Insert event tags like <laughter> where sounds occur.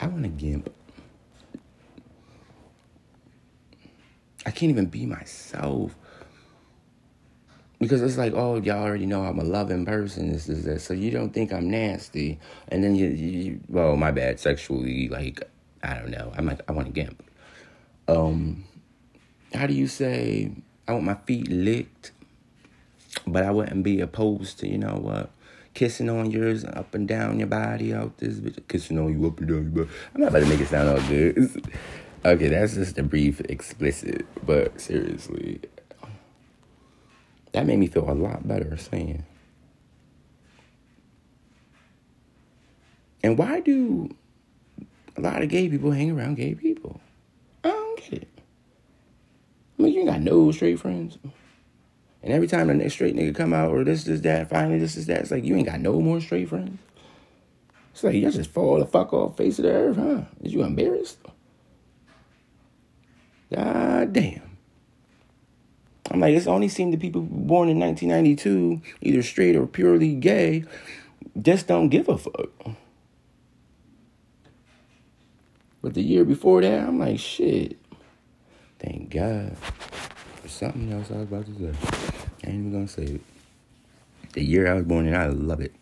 I want a gimp. I can't even be myself. Because it's like, oh, y'all already know I'm a loving person. This is that. So you don't think I'm nasty. And then you, you well, my bad, sexually, like, I don't know. I'm like, I want a gimp. Um, how do you say, I want my feet licked, but I wouldn't be opposed to, you know what? Kissing on yours up and down your body out this bitch, kissing on you up and down your body. I'm not about to make it sound all good. <laughs> okay, that's just a brief explicit, but seriously, that made me feel a lot better saying. And why do a lot of gay people hang around gay people? I don't get it. I mean, you ain't got no straight friends. And every time the next straight nigga come out, or this, this, that, finally this is that, it's like you ain't got no more straight friends. It's like you just fall the fuck off face of the earth, huh? Is you embarrassed? God damn. I'm like, it's only seemed the people born in 1992, either straight or purely gay, just don't give a fuck. But the year before that, I'm like, shit. Thank God. Something else I was about to say. I ain't even gonna say it. The year I was born in, I love it.